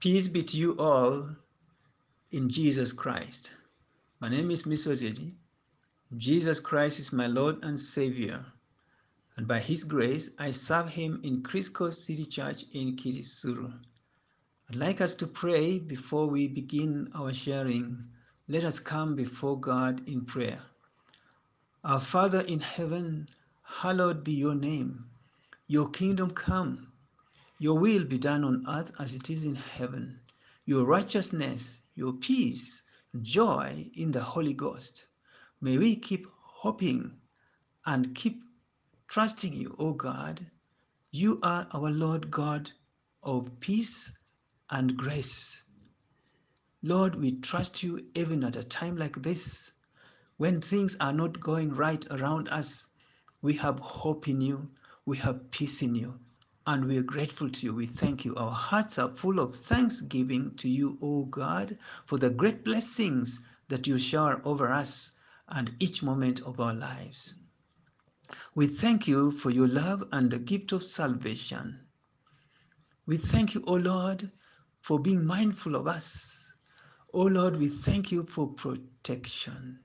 Peace be to you all in Jesus Christ. My name is Misojedi. Jesus Christ is my Lord and Savior. And by His grace, I serve Him in Crisco City Church in Kirisuru. I'd like us to pray before we begin our sharing. Let us come before God in prayer. Our Father in heaven, hallowed be your name. Your kingdom come. Your will be done on earth as it is in heaven. Your righteousness, your peace, joy in the Holy Ghost. May we keep hoping and keep trusting you, O God. You are our Lord God of peace and grace. Lord, we trust you even at a time like this when things are not going right around us. We have hope in you, we have peace in you, and we are grateful to you. We thank you. Our hearts are full of thanksgiving to you, O God, for the great blessings that you shower over us and each moment of our lives. We thank you for your love and the gift of salvation. We thank you, O Lord, for being mindful of us. O Lord, we thank you for protection.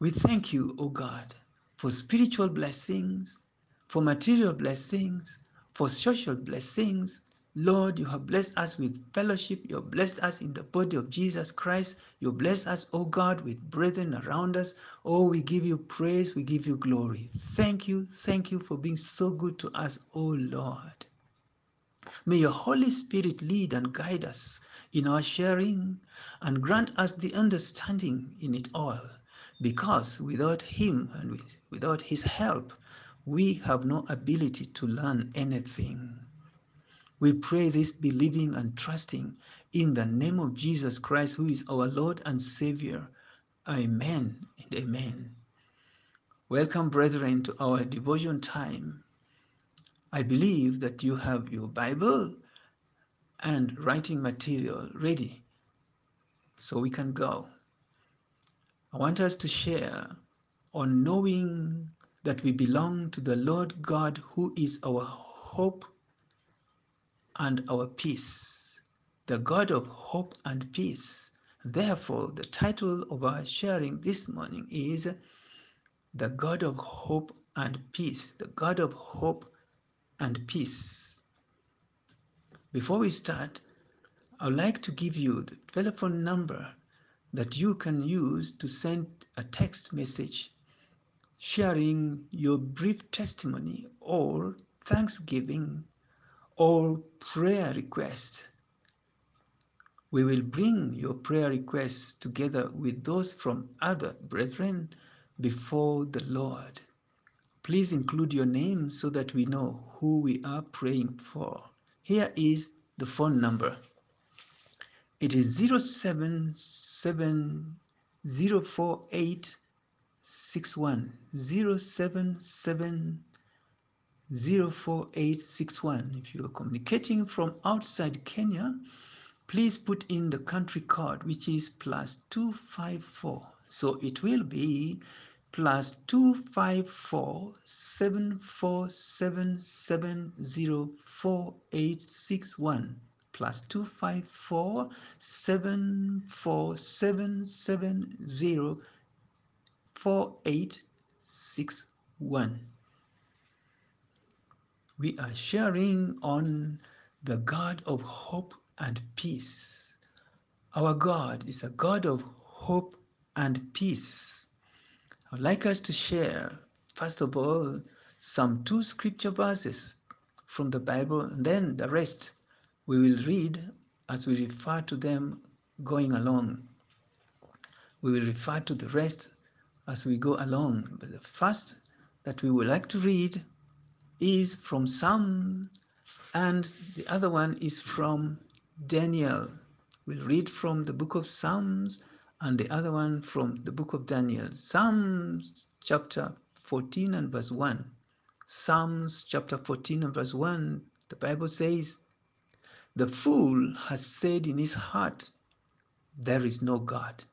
We thank you, O God, for spiritual blessings, for material blessings, for social blessings. Lord, you have blessed us with fellowship. You have blessed us in the body of Jesus Christ. You bless us, O God, with brethren around us. Oh, we give you praise. We give you glory. Thank you. Thank you for being so good to us, O Lord. May your Holy Spirit lead and guide us in our sharing and grant us the understanding in it all because without him and without his help, we have no ability to learn anything. We pray this believing and trusting in the name of Jesus Christ, who is our Lord and Savior. Amen and amen. Welcome, brethren, to our devotion time. I believe that you have your Bible and writing material ready so we can go. I want us to share on knowing that we belong to the Lord God who is our hope and our peace, the God of hope and peace. Therefore, the title of our sharing this morning is The God of Hope and Peace, the God of Hope and Peace. Before we start, I would like to give you the telephone number that you can use to send a text message sharing your brief testimony or thanksgiving or prayer request. We will bring your prayer requests together with those from other brethren before the Lord. Please include your name so that we know who we are praying for. Here is the phone number. It is 077048 61 077 04861. If you are communicating from outside Kenya, please put in the country code, which is plus 254. So it will be plus 254 747704861 plus 254 74770 4861. We are sharing on the God of hope and peace. Our God is a God of hope and peace. I'd like us to share, first of all, some two scripture verses from the Bible, and then the rest we will read as we refer to them going along. We will refer to the rest as we go along. But the first that we would like to read is from Psalm, and the other one is from Daniel. We'll read from the book of Psalms and the other one from the book of Daniel. Psalms chapter 14 and verse 1. Psalms chapter 14 and verse 1, the Bible says, The fool has said in his heart, There is no God.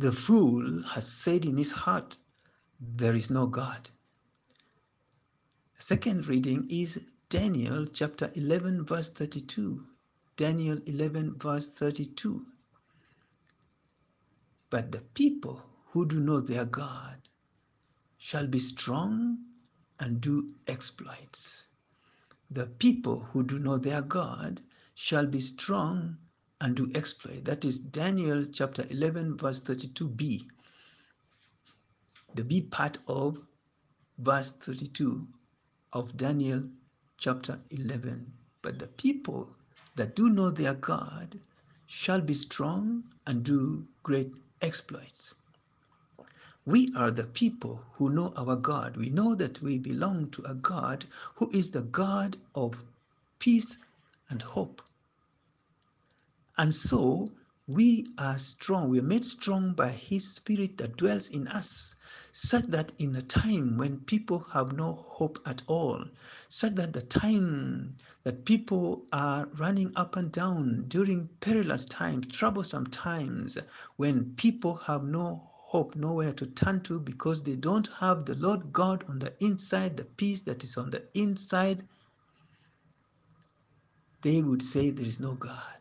The fool has said in his heart, There is no God. Second reading is Daniel chapter 11, verse 32. Daniel 11, verse 32. But the people who do know their God shall be strong and do exploits. The people who do know their God shall be strong and do exploit. That is Daniel chapter 11, verse 32b. The B part of verse 32 of Daniel chapter 11. But the people that do know their God shall be strong and do great exploits. We are the people who know our God. We know that we belong to a God who is the God of peace and hope. And so we are strong. We are made strong by His Spirit that dwells in us, such that in a time when people have no hope at all, such that the time that people are running up and down during perilous times, troublesome times, when people have no hope, nowhere to turn to because they don't have the Lord God on the inside, the peace that is on the inside, they would say there is no God.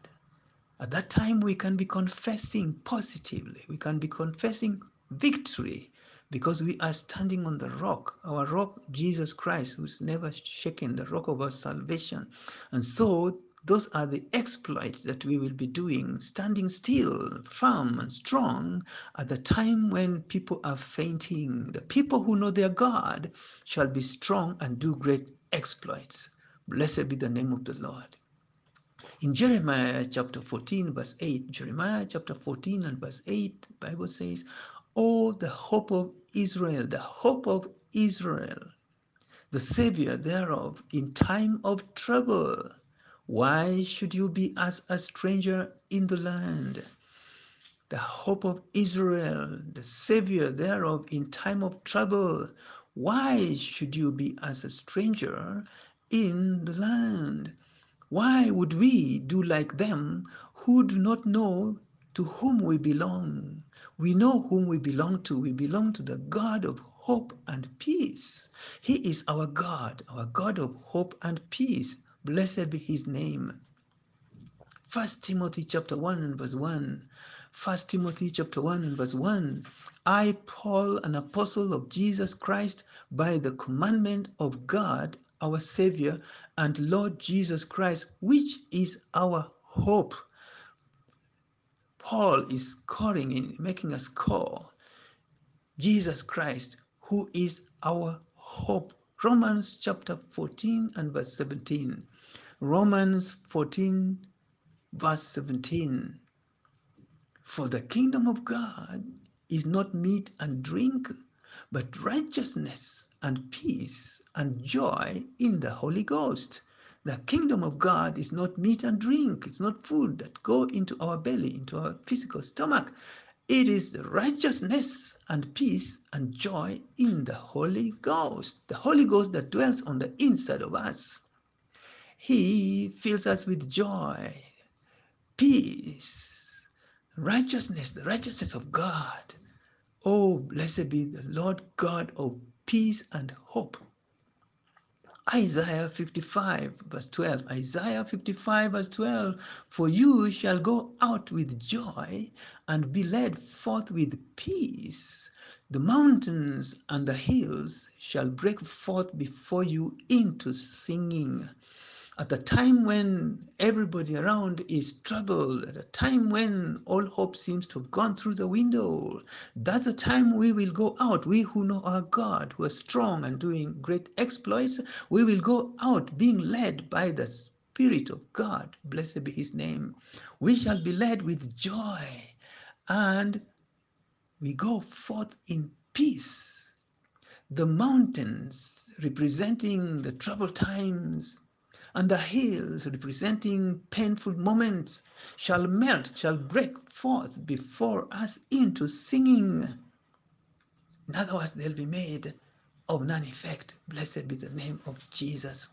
At that time, we can be confessing positively. We can be confessing victory because we are standing on the rock, our rock, Jesus Christ, who's never shaken, the rock of our salvation. And so, those are the exploits that we will be doing, standing still, firm, and strong at the time when people are fainting. The people who know their God shall be strong and do great exploits. Blessed be the name of the Lord. In Jeremiah chapter 14, verse 8, Jeremiah chapter 14 and verse 8, Bible says, Oh, the hope of Israel, the hope of Israel, the Savior thereof in time of trouble. Why should you be as a stranger in the land? The hope of Israel, the Savior thereof in time of trouble. Why should you be as a stranger in the land? Why would we do like them who do not know to whom we belong? We know whom we belong to. We belong to the God of hope and peace. He is our God, our God of hope and peace. Blessed be his name. First Timothy chapter 1 and verse 1. First Timothy chapter 1 and verse 1. I, Paul, an apostle of Jesus Christ, by the commandment of God, our Savior, and Lord Jesus Christ, which is our hope. Paul is calling in, making us call Jesus Christ, who is our hope. Romans chapter 14 and verse 17. Romans 14, verse 17. For the kingdom of God is not meat and drink, but righteousness and peace and joy in the Holy Ghost. The kingdom of God is not meat and drink. It's not food that go into our belly, into our physical stomach. It is righteousness and peace and joy in the Holy Ghost. The Holy Ghost that dwells on the inside of us. He fills us with joy, peace, righteousness, the righteousness of God. Oh, blessed be the Lord God of peace and hope. Isaiah 55, verse 12. Isaiah 55, verse 12. For you shall go out with joy and be led forth with peace. The mountains and the hills shall break forth before you into singing at the time when everybody around is troubled, at a time when all hope seems to have gone through the window, that's the time we will go out. We who know our God, who are strong and doing great exploits, we will go out being led by the Spirit of God. Blessed be his name. We shall be led with joy and we go forth in peace. The mountains representing the troubled times and the hills representing painful moments shall melt, shall break forth before us into singing. In other words, they'll be made of none effect. Blessed be the name of Jesus.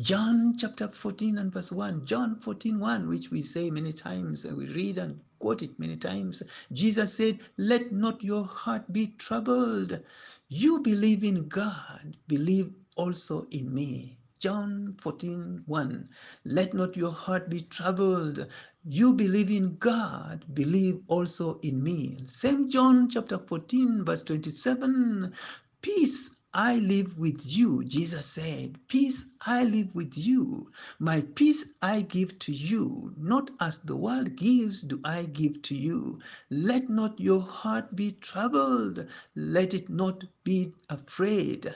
John chapter 14 and verse 1, John 14 1, which we say many times, and we read and quote it many times. Jesus said, Let not your heart be troubled. You believe in God, believe also in me. John 14, 1. Let not your heart be troubled. You believe in God, believe also in me. Same John chapter 14, verse 27. Peace I live with you. Jesus said, Peace I live with you. My peace I give to you. Not as the world gives, do I give to you. Let not your heart be troubled. Let it not be afraid.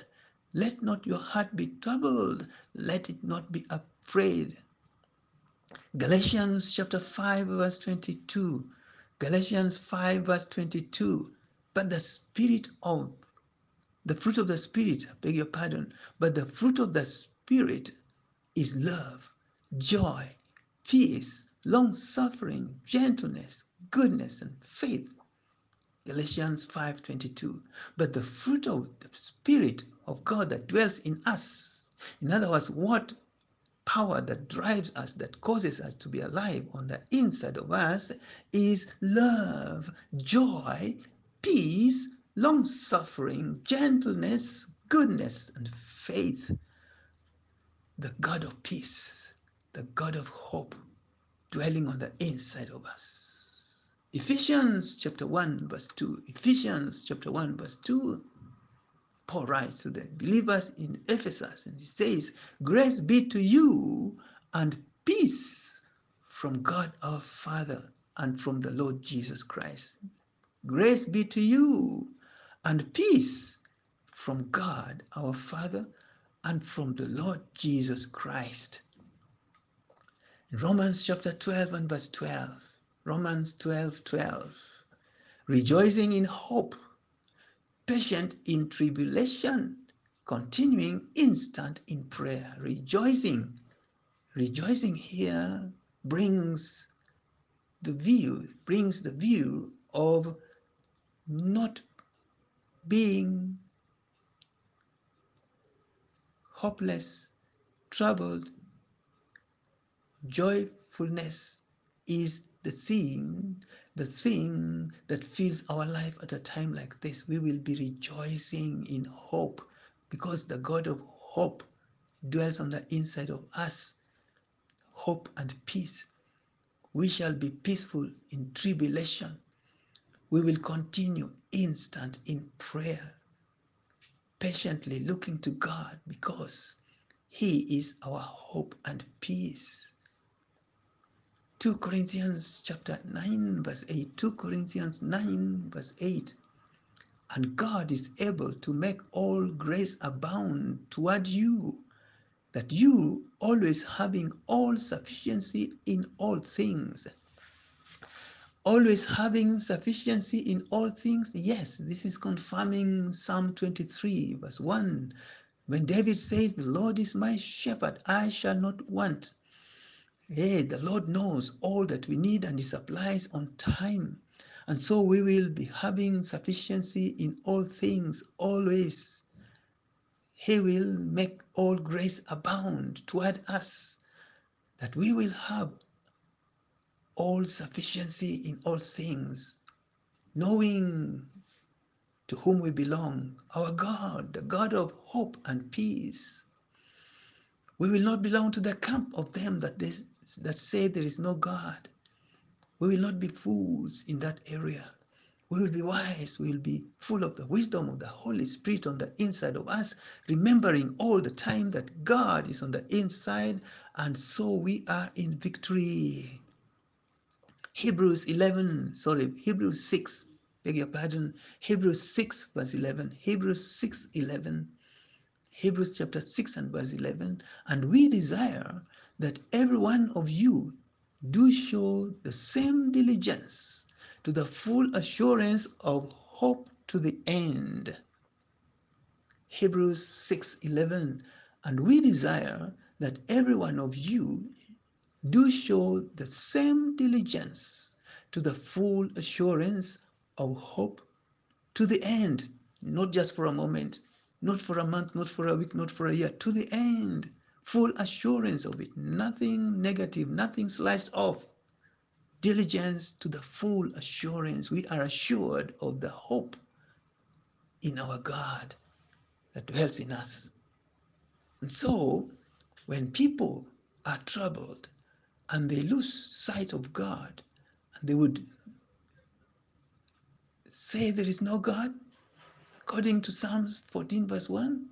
Let not your heart be troubled. Let it not be afraid. Galatians chapter 5, verse 22. Galatians 5, verse 22. But the Spirit of the fruit of the Spirit, I beg your pardon, but the fruit of the Spirit is love, joy, peace, long suffering, gentleness, goodness, and faith. Galatians 5:22. But the fruit of the Spirit of God that dwells in us, in other words, what power that drives us, that causes us to be alive on the inside of us, is love, joy, peace, long suffering, gentleness, goodness, and faith. The God of peace, the God of hope, dwelling on the inside of us. Ephesians chapter 1, verse 2. Ephesians chapter 1, verse 2. Paul writes to the believers in Ephesus, and he says, Grace be to you and peace from God our Father and from the Lord Jesus Christ. Grace be to you and peace from God our Father and from the Lord Jesus Christ. Romans chapter 12 and verse 12. Romans 12 12. Rejoicing in hope, patient in tribulation, continuing instant in prayer. Rejoicing. Rejoicing here brings the view, brings the view of not being hopeless, troubled, joyfulness is the thing, the thing that fills our life at a time like this. We will be rejoicing in hope because the God of hope dwells on the inside of us. Hope and peace. We shall be peaceful in tribulation. We will continue instant in prayer, patiently looking to God because He is our hope and peace. 2 Corinthians chapter 9 verse 8 2 Corinthians 9 verse 8 and God is able to make all grace abound toward you that you always having all sufficiency in all things. Always having sufficiency in all things? Yes this is confirming Psalm 23 verse 1 when David says the Lord is my shepherd I shall not want Hey, the Lord knows all that we need and He supplies on time. And so we will be having sufficiency in all things always. He will make all grace abound toward us, that we will have all sufficiency in all things, knowing to whom we belong, our God, the God of hope and peace. We will not belong to the camp of them that, they, that say there is no God. We will not be fools in that area. We will be wise. We will be full of the wisdom of the Holy Spirit on the inside of us, remembering all the time that God is on the inside, and so we are in victory. Hebrews 11, sorry, Hebrews 6, beg your pardon, Hebrews 6, verse 11, Hebrews 6, 11, Hebrews chapter 6 and verse 11, and we desire that every one of you do show the same diligence to the full assurance of hope to the end. Hebrews 6:11 and we desire that every one of you do show the same diligence to the full assurance of hope to the end, not just for a moment, not for a month, not for a week, not for a year, to the end. Full assurance of it, nothing negative, nothing sliced off. Diligence to the full assurance. We are assured of the hope in our God that dwells in us. And so When people are troubled and they lose sight of God, and they would say there is no God, according to Psalms 14, verse 1,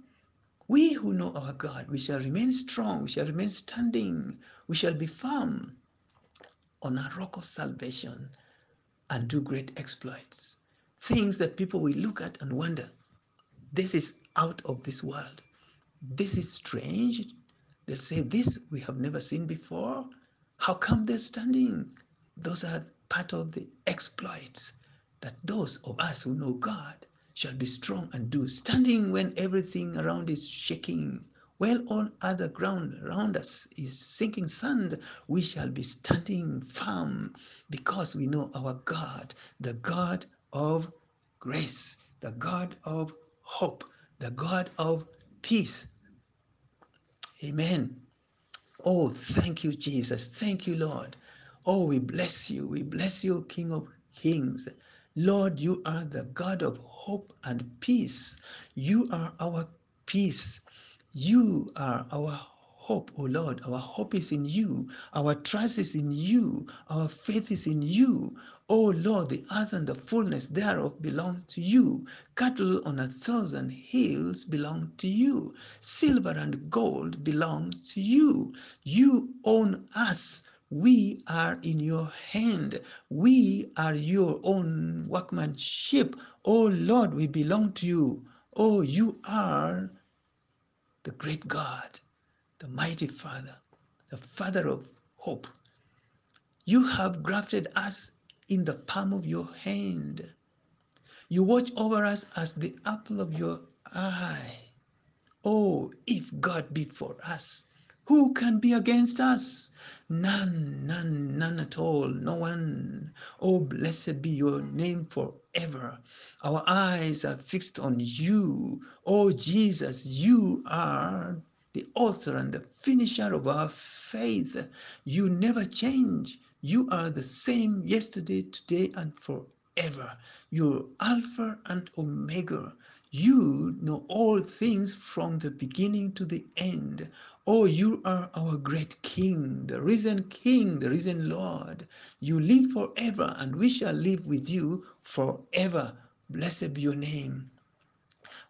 we who know our God, we shall remain strong, we shall remain standing, we shall be firm on a rock of salvation and do great exploits. Things that people will look at and wonder, this is out of this world. This is strange. They'll say, This we have never seen before. How come they're standing? Those are part of the exploits that those of us who know God shall be strong and do, standing when everything around is shaking. While all other ground around us is sinking sand, we shall be standing firm because we know our God, the God of grace, the God of hope, the God of peace. Amen. Oh, thank you, Jesus. Thank you, Lord. Oh, we bless you. We bless you, King of Kings. Lord, you are the God of hope and peace. You are our peace. You are our hope, O Lord. Our hope is in you. Our trust is in you. Our faith is in you. O Lord, the earth and the fullness thereof belong to you. Cattle on a thousand hills belong to you. Silver and gold belong to you. You own us. We are in your hand. We are your own workmanship. Oh Lord, we belong to you. Oh, you are the great God, the mighty Father, the Father of hope. You have grafted us in the palm of your hand. You watch over us as the apple of your eye. Oh, if God be for us, who can be against us? None, none, none at all, no one. Oh, blessed be your name forever. Our eyes are fixed on you. Oh, Jesus, you are the author and the finisher of our faith. You never change. You are the same yesterday, today, and forever. You're Alpha and Omega. You know all things from the beginning to the end. Oh, you are our great King, the risen King, the risen Lord. You live forever, and we shall live with you forever. Blessed be your name.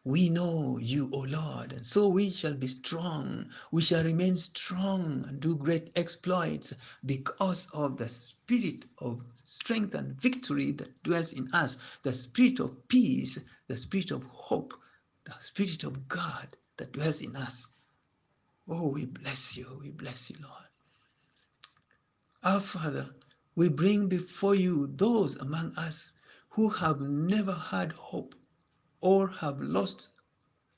We know you, O Lord, and so we shall be strong. We shall remain strong and do great exploits because of the spirit of strength and victory that dwells in us, the spirit of peace, the spirit of hope, the spirit of God that dwells in us. Oh, we bless you. We bless you, Lord. Our Father, we bring before you those among us who have never had hope or have lost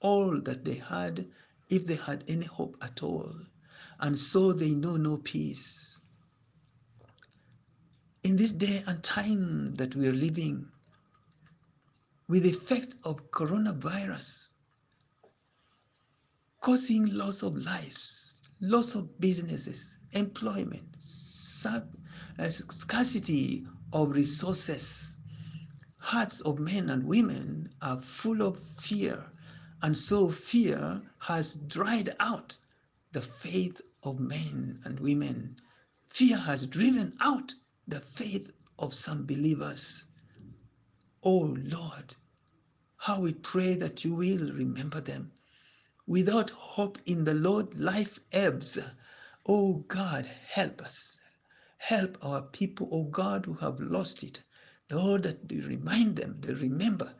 all that they had, if they had any hope at all. And so they know no peace. In this day and time that we are living, with the effect of coronavirus causing loss of lives, loss of businesses, employment, eh, scarcity of resources, hearts of men and women are full of fear and so fear has dried out the faith of men and women. Fear has driven out the faith of some believers. Oh Lord, how we pray that you will remember them. Without hope in the Lord, life ebbs. Oh God, help us. Help our people, oh God, who have lost it. Lord, that they remind them, they remember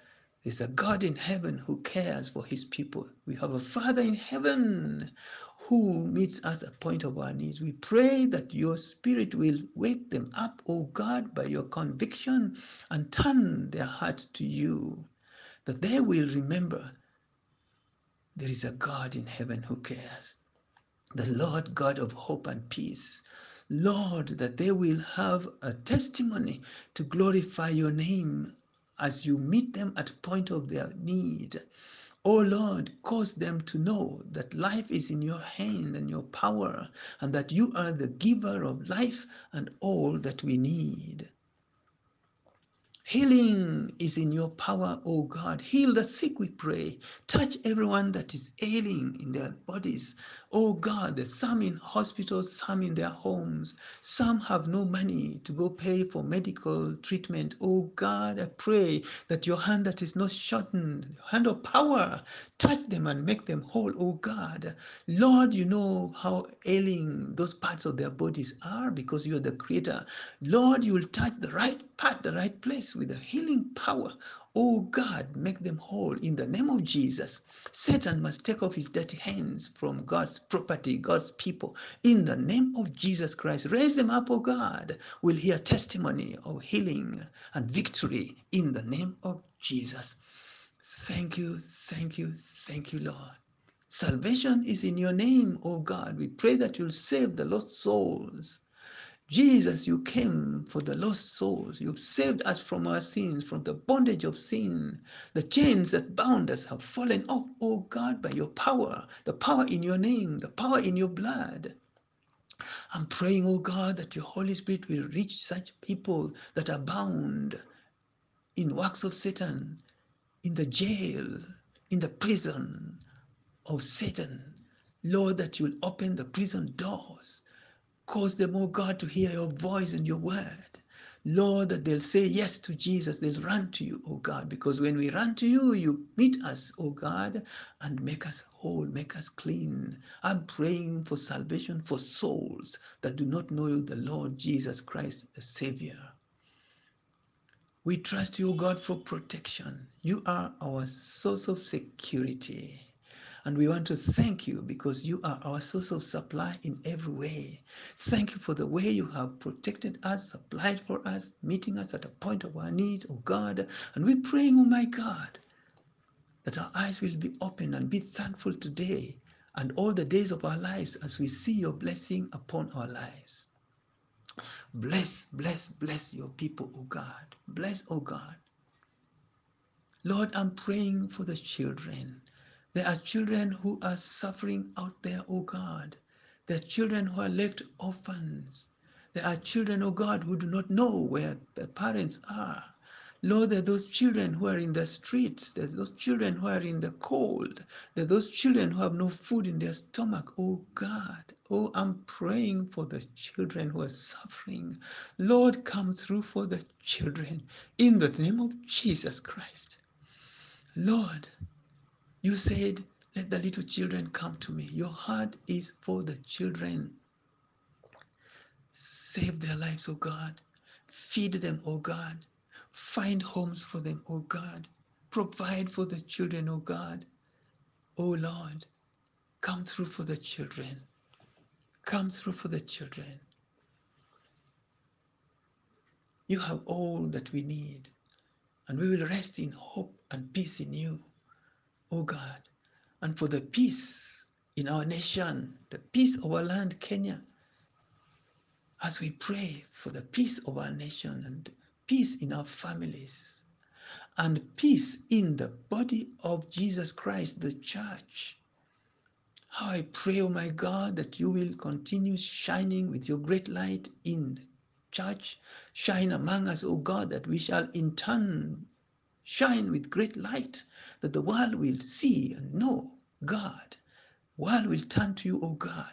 there's a God in heaven who cares for his people. We have a Father in heaven who meets us at the point of our needs. We pray that your spirit will wake them up, O God, by your conviction and turn their heart to you, that they will remember there is a God in heaven who cares. The Lord God of hope and peace. Lord, that they will have a testimony to glorify your name as you meet them at point of their need. Oh Lord, cause them to know that life is in your hand and your power, and that you are the giver of life and all that we need. Healing is in your power, O God. Heal the sick, we pray. Touch everyone that is ailing in their bodies. Oh God, some in hospitals, some in their homes. Some have no money to go pay for medical treatment. Oh God, I pray that your hand that is not shortened, hand of power, touch them and make them whole. Oh God, Lord, you know how ailing those parts of their bodies are because you are the creator. Lord, you will touch the right part, the right place with the healing power. Oh God, make them whole in the name of Jesus. Satan must take off his dirty hands from God's property, God's people. In the name of Jesus Christ, raise them up, oh God. We'll hear testimony of healing and victory in the name of Jesus. Thank you, thank you, thank you, Lord. Salvation is in your name, O God. We pray that you'll save the lost souls. Jesus, you came for the lost souls. You've saved us from our sins, from the bondage of sin. The chains that bound us have fallen off, oh God, by your power, the power in your name, the power in your blood. I'm praying, oh God, that your Holy Spirit will reach such people that are bound in works of Satan, in the jail, in the prison of Satan. Lord, that you'll open the prison doors Cause them, oh God, to hear your voice and your word. Lord, that they'll say yes to Jesus. They'll run to you, oh God, because when we run to you, you meet us, oh God, and make us whole, make us clean. I'm praying for salvation for souls that do not know you, the Lord Jesus Christ, the Savior. We trust you, God, for protection. You are our source of security. And we want to thank you because you are our source of supply in every way. Thank you for the way you have protected us, supplied for us, meeting us at a point of our need, oh God. And we're praying, oh my God, that our eyes will be open and be thankful today and all the days of our lives as we see your blessing upon our lives. Bless, bless, bless your people, oh God. Bless, oh God. Lord, I'm praying for the children. There are children who are suffering out there, oh God. There are children who are left orphans. There are children, oh God, who do not know where their parents are. Lord, there are those children who are in the streets. There are those children who are in the cold. There are those children who have no food in their stomach. Oh God, oh, I'm praying for the children who are suffering. Lord, come through for the children in the name of Jesus Christ. Lord, you said, Let the little children come to me. Your heart is for the children. Save their lives, O God. Feed them, O God. Find homes for them, O God. Provide for the children, O God. O Lord, come through for the children. Come through for the children. You have all that we need, and we will rest in hope and peace in you, O God. And for the peace in our nation, the peace of our land, Kenya, as we pray for the peace of our nation and peace in our families and peace in the body of Jesus Christ, the church. How I pray, oh my God, that you will continue shining with your great light in the church. Shine among us, oh God, that we shall in turn shine with great light, that the world will see and know God. World will turn to you, O God,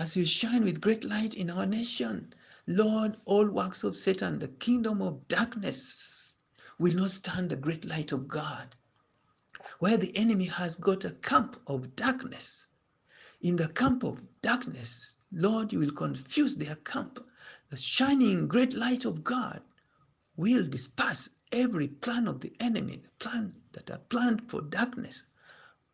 as you shine with great light in our nation. Lord, all works of Satan, the kingdom of darkness, will not stand the great light of God. Where the enemy has got a camp of darkness, in the camp of darkness, Lord, you will confuse their camp. The shining great light of God will disperse every plan of the enemy, the plan that are planned for darkness,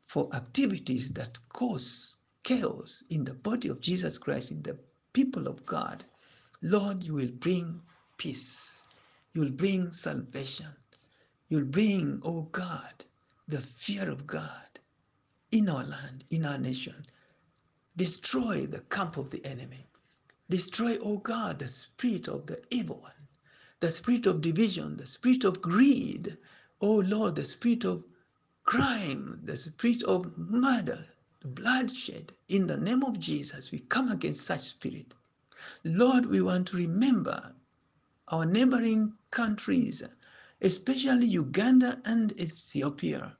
for activities that cause chaos in the body of Jesus Christ, in the people of God. Lord, you will bring peace. You'll bring salvation. You'll bring, oh God, the fear of God in our land, in our nation. Destroy the camp of the enemy. Destroy, oh God, the spirit of the evil one, the spirit of division, the spirit of greed, oh Lord, the spirit of crime, the spirit of murder, the bloodshed. In the name of Jesus, we come against such spirit. Lord, we want to remember our neighboring countries, especially Uganda and Ethiopia,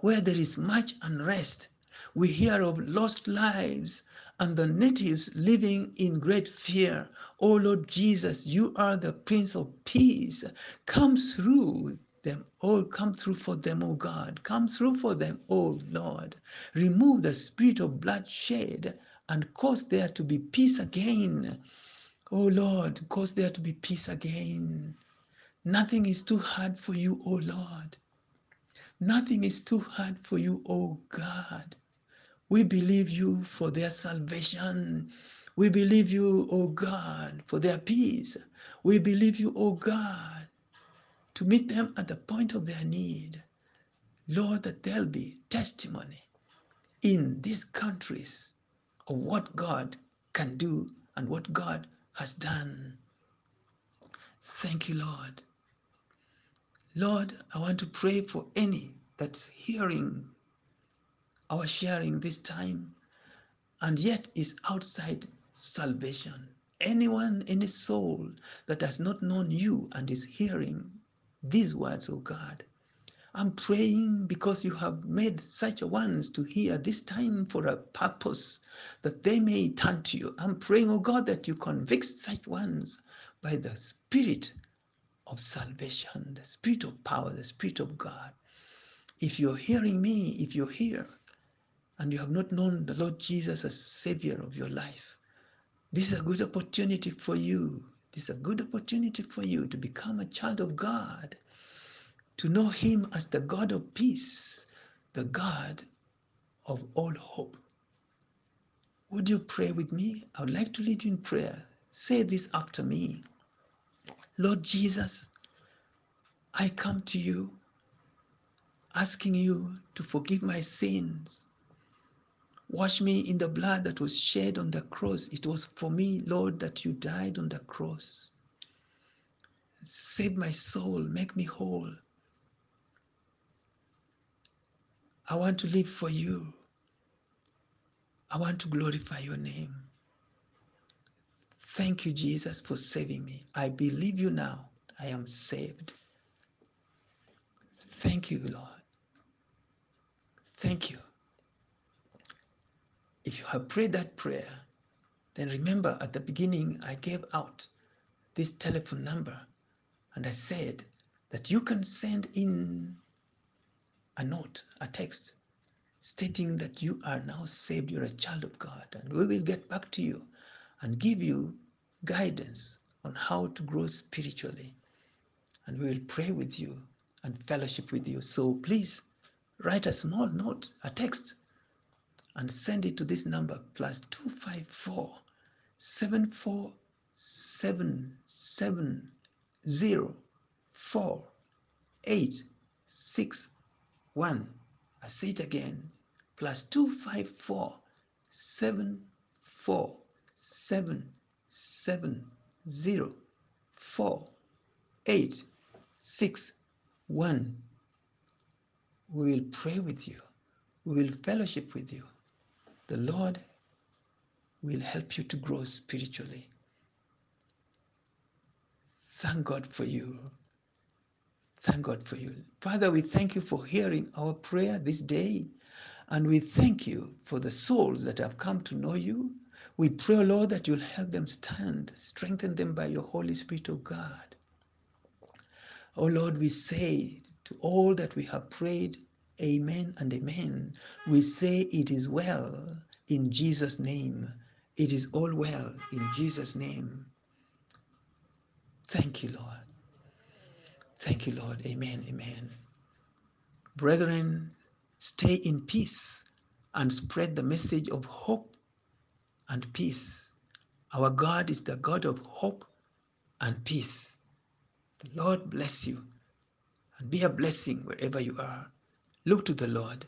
where there is much unrest. We hear of lost lives and the natives living in great fear. Oh Lord Jesus, you are the Prince of Peace. Come through them, oh, come through for them, oh God. Come through for them, oh Lord. Remove the spirit of bloodshed and cause there to be peace again. Oh Lord, cause there to be peace again. Nothing is too hard for you, oh Lord. Nothing is too hard for you, oh God. We believe you for their salvation. We believe you, O God, for their peace. We believe you, O God, to meet them at the point of their need. Lord, that there'll be testimony in these countries of what God can do and what God has done. Thank you, Lord. Lord, I want to pray for any that's hearing our sharing this time and yet is outside salvation. Anyone, any soul that has not known you and is hearing these words, oh God, I'm praying because you have made such ones to hear this time for a purpose that they may turn to you. I'm praying, oh God, that you convict such ones by the Spirit of salvation, the Spirit of power, the Spirit of God. If you're hearing me, if you're here, and you have not known the Lord Jesus as Savior of your life, this is a good opportunity for you. This is a good opportunity for you to become a child of God, to know Him as the God of peace, the God of all hope. Would you pray with me? I would like to lead you in prayer. Say this after me Lord Jesus, I come to you asking you to forgive my sins Wash me in the blood that was shed on the cross. It was for me, Lord, that you died on the cross. Save my soul, make me whole. I want to live for you. I want to glorify your name. Thank you, Jesus, for saving me. I believe you now. I am saved. Thank you, Lord. Thank you. If you have prayed that prayer, then remember at the beginning I gave out this telephone number and I said that you can send in a note, a text stating that you are now saved, you're a child of God, and we will get back to you and give you guidance on how to grow spiritually. And we will pray with you and fellowship with you. So please write a small note, a text, and send it to this number plus 254 747704 I say it again plus 254 We will pray with you. We will fellowship with you. The Lord will help you to grow spiritually. Thank God for you. Thank God for you. Father, we thank you for hearing our prayer this day. And we thank you for the souls that have come to know you. We pray, O Lord, that you'll help them stand, strengthen them by your Holy Spirit, O oh God. Oh Lord, we say to all that we have prayed, Amen and Amen. We say it is well in Jesus' name. It is all well in Jesus' name. Thank you, Lord. Thank you, Lord. Amen. Amen. Brethren, stay in peace and spread the message of hope and peace. Our God is the God of hope and peace. The Lord bless you and be a blessing wherever you are. Look to the Lord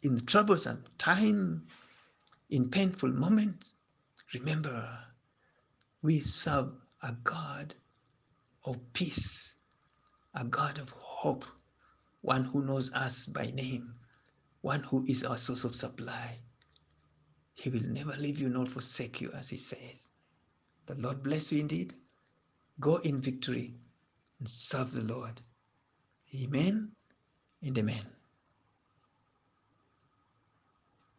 in the troublesome time, in painful moments. Remember, we serve a God of peace, a God of hope, one who knows us by name, one who is our source of supply. He will never leave you nor forsake you, as he says. The Lord bless you indeed. Go in victory and serve the Lord. Amen and amen.